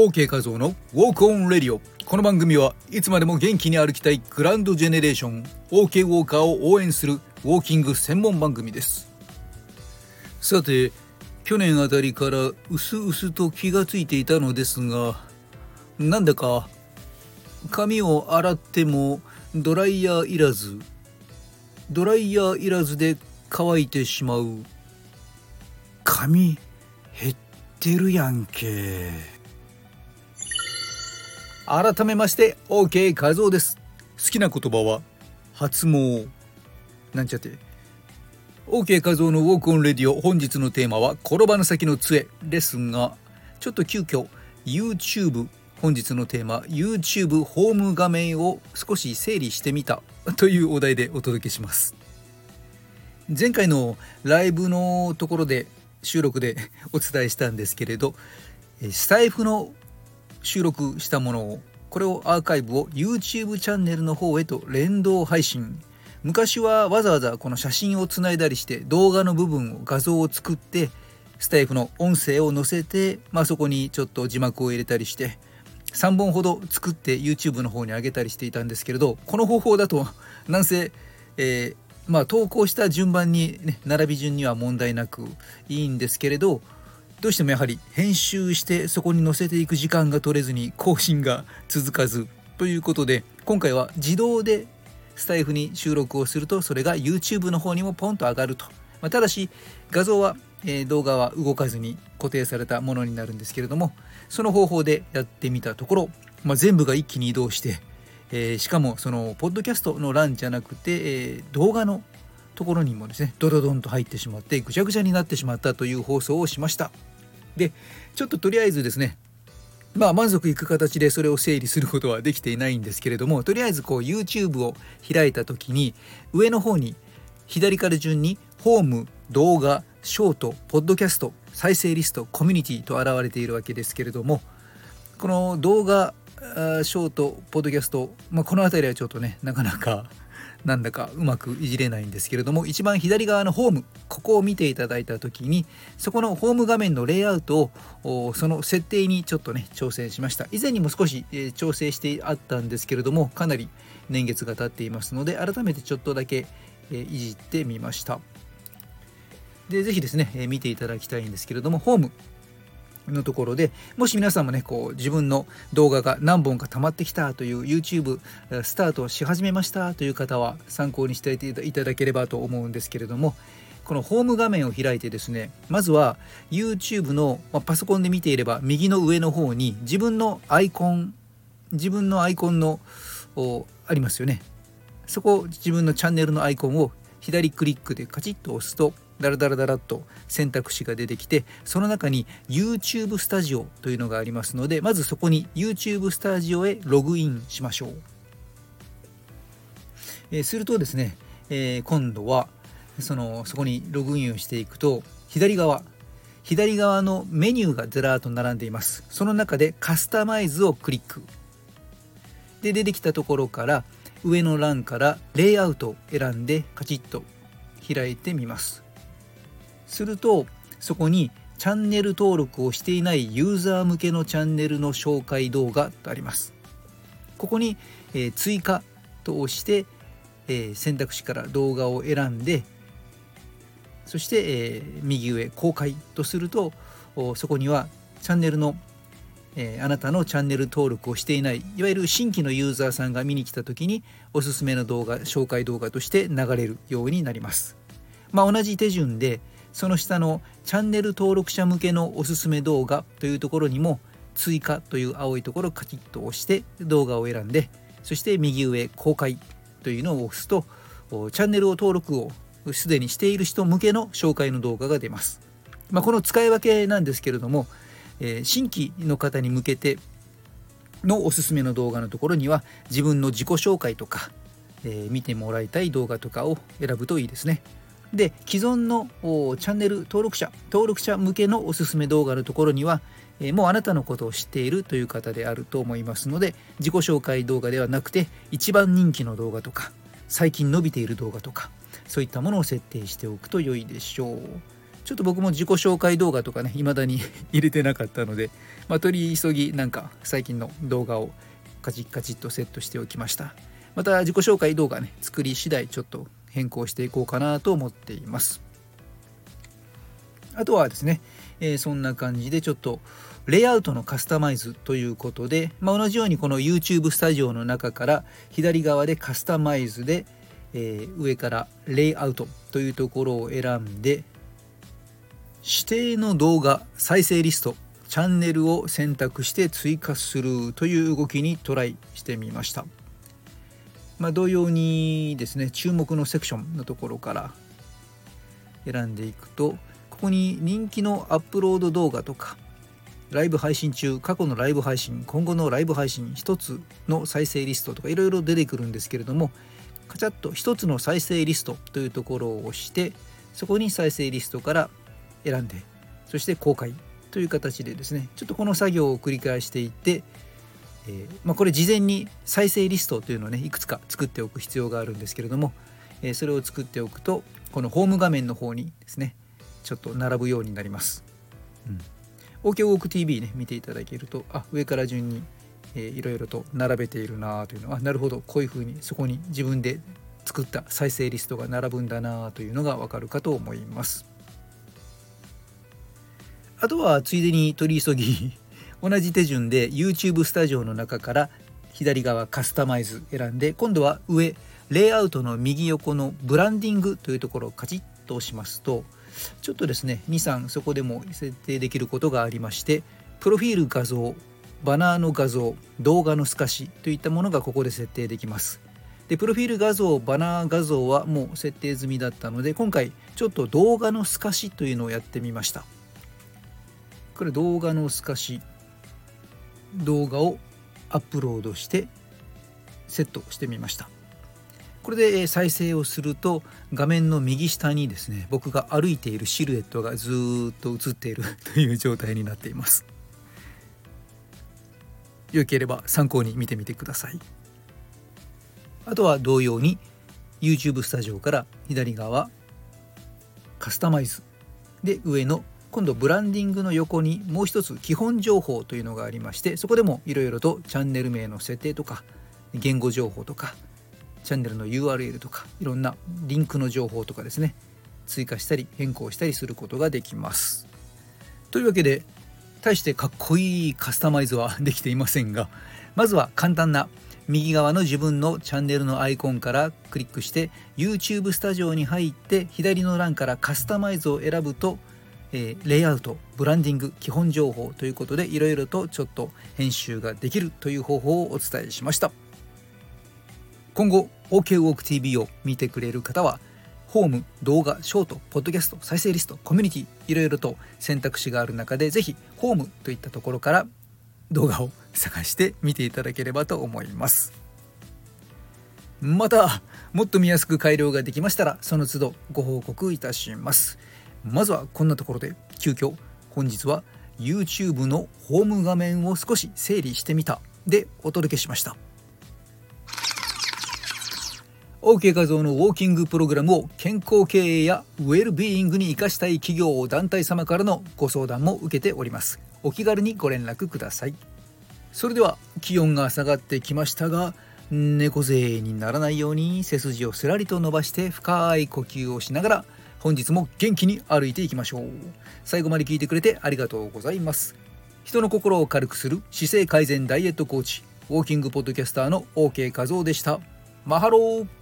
OK 画像のウォークオンレディオ。この番組はいつまでも元気に歩きたいグランドジェネレーション OK ウォーカーを応援するウォーキング専門番組です。さて去年あたりからうすうすと気がついていたのですがなんだか髪を洗ってもドライヤーいらずドライヤーいらずで乾いてしまう。髪減ってるやんけ。改めまして OK 画像です。好きな言葉は発毛なんちゃって。OK 画像のウォークオンレディオ本日のテーマは転ばぬ先の杖。ですがちょっと急遽 YouTube 本日のテーマ YouTube ホーム画面を少し整理してみた。というお題でお届けします。前回のライブのところで収録でお伝えしたんですけれどスタイフの収録したものをこれをアーカイブを YouTube チャンネルの方へと連動配信。昔はわざわざこの写真をつないだりして動画の部分を画像を作ってスタイフの音声を載せて、まあ、そこにちょっと字幕を入れたりして3本ほど作って YouTube の方に上げたりしていたんですけれどこの方法だとなんせ、えー、まあ、投稿した順番に、ね、並び順には問題なくいいんですけれどどうしてもやはり編集してそこに載せていく時間が取れずに更新が続かずということで今回は自動でスタイフに収録をするとそれが YouTube の方にもポンと上がると、まあ、ただし画像は、えー、動画は動かずに固定されたものになるんですけれどもその方法でやってみたところ、まあ、全部が一気に移動して、えー、しかもそのポッドキャストの欄じゃなくて、えー、動画のところにもですねドドドンと入ってしまってぐちゃぐちゃになってしまったという放送をしました。でちょっととりあえずですねまあ満足いく形でそれを整理することはできていないんですけれどもとりあえずこう YouTube を開いた時に上の方に左から順にホーム動画ショートポッドキャスト再生リストコミュニティと現れているわけですけれどもこの動画ショートポッドキャスト、まあ、この辺りはちょっとねなかなかなんだかうまくいじれないんですけれども一番左側のホームここを見ていただいた時にそこのホーム画面のレイアウトをその設定にちょっとね挑戦しました。以前にも少し、えー、調整してあったんですけれどもかなり年月が経っていますので改めてちょっとだけ、えー、いじってみました。でぜひですね、えー、見ていただきたいんですけれどもホーム。のところでもし皆さんもねこう自分の動画が何本か溜まってきたという YouTube スタートし始めましたという方は参考にしていただければと思うんですけれどもこのホーム画面を開いてですねまずは YouTube の、まあ、パソコンで見ていれば右の上の方に自分のアイコン自分のアイコンのありますよね。そこ自分のチャンネルのアイコンを左クリックでカチッと押すとダラダラダラっと選択肢が出てきてその中に YouTube スタジオというのがありますのでまずそこに YouTube スタジオへログインしましょう、えー、するとですね、えー、今度はそのそこにログインをしていくと左側左側のメニューがずらーっと並んでいます。その中でカスタマイズをクリック。で出てきたところから上の欄からレイアウトを選んでカチッと開いてみます。するとそこにチャンネル登録をしていないユーザー向けのチャンネルの紹介動画とあります。ここに、えー、追加と押して、えー、選択肢から動画を選んでそして、えー、右上公開とするとそこにはチャンネルの、えー、あなたのチャンネル登録をしていないいわゆる新規のユーザーさんが見に来た時におすすめの動画紹介動画として流れるようになります。まあ、同じ手順でその下のチャンネル登録者向けのおすすめ動画というところにも追加という青いところをカチッと押して動画を選んでそして右上公開というのを押すとチャンネルを登録をすでにしている人向けの紹介の動画が出ます。まあ、この使い分けなんですけれども、え、新規の方に向けてのおすすめの動画のところには自分の自己紹介とか、え、見てもらいたい動画とかを選ぶといいですね。で既存のチャンネル登録者登録者向けのおすすめ動画のところには、もうあなたのことを知っているという方であると思いますので自己紹介動画ではなくて一番人気の動画とか最近伸びている動画とかそういったものを設定しておくと良いでしょう。ちょっちょっと僕も自己紹介動画とかね未だに 入れてなかったので、まあ、取り急ぎなんか最近の動画をカチッカチッとセットしておきました。また自己紹介動画ね作り次第ちょっと変更していこうかなと思っていますあとはですね、えー、そんな感じでちょっとレイアウトのカスタマイズということで、まあ、同じようにこの YouTube スタジオの中から左側でカスタマイズで、えー、上からレイアウトというところを選んで指定の動画再生リストチャンネルを選択して追加するという動きにトライしてみました。まあ、同様にですね注目のセクションのところから選んでいくとここに人気のアップロード動画とかライブ配信中過去のライブ配信今後のライブ配信1つの再生リストとかいろいろ出てくるんですけれどもカチャッと1つの再生リストというところを押してそこに再生リストから選んでそして公開という形でですねちょっとこの作業を繰り返していって、えー、まあ、これ事前に再生リストというのをねいくつか作っておく必要があるんですけれども、えー、それを作っておくとこのホーム画面の方にですねちょっと並ぶようになります。うん OK ウォーク TV ね見ていただけるとあ上から順に、えー、いろいろと並べているなというのはなるほどこういうふうにそこに自分で作った再生リストが並ぶんだなというのがわかるかと思います。あとはついでに取り急ぎ同じ手順で YouTube スタジオの中から左側カスタマイズ選んで今度は上レイアウトの右横のブランディングというところをカチッと押しますとちょっとですね23そこでも設定できることがありましてプロフィール画像バナーの画像動画の透かしといったものがここで設定できます。でプロフィール画像バナー画像はもう設定済みだったので今回ちょっと動画の透かしというのをやってみました。これ動画の透かし動画をアップロードしてセットしてみました。これで再生をすると画面の右下にですね僕が歩いているシルエットがずっと映っているという状態になっています。よければ参考に見てみてください。あとは同様に YouTube スタジオから左側カスタマイズ。で上の今度ブランディングの横にもう一つ基本情報というのがありましてそこでもいろいろとチャンネル名の設定とか言語情報とかチャンネルの URL とかいろんなリンクの情報とかですね追加したり変更したりすることができます。というわけで大してかっこいいカスタマイズはできていませんがまずは簡単な右側の自分のチャンネルのアイコンからクリックして YouTube スタジオに入って左の欄からカスタマイズを選ぶとえー、レイアウトブランディング基本情報ということでいろいろとちょっと編集ができるという方法をお伝えしました。今後 OKWalkTV を見てくれる方はホーム動画ショートポッドキャスト再生リストコミュニティいろいろと選択肢がある中でぜひホームといったところから動画を探して見ていただければと思います。またもっと見やすく改良ができましたらその都度ご報告いたします。まずはこんなところで急遽本日は YouTube のホーム画面を少し整理してみたでお届けしました。OK 画像のウォーキングプログラムを健康経営やウェルビーイングに生かしたい企業団体様からのご相談も受けております。お気軽にご連絡ください。それでは気温が下がってきましたが猫背にならないように背筋をすらりと伸ばして深い呼吸をしながら本日も元気に歩いていきましょう。最後まで聞いてくれてありがとうございます。人の心を軽くする姿勢改善ダイエットコーチウォーキングポッドキャスターの OK 和夫でした。マハロー。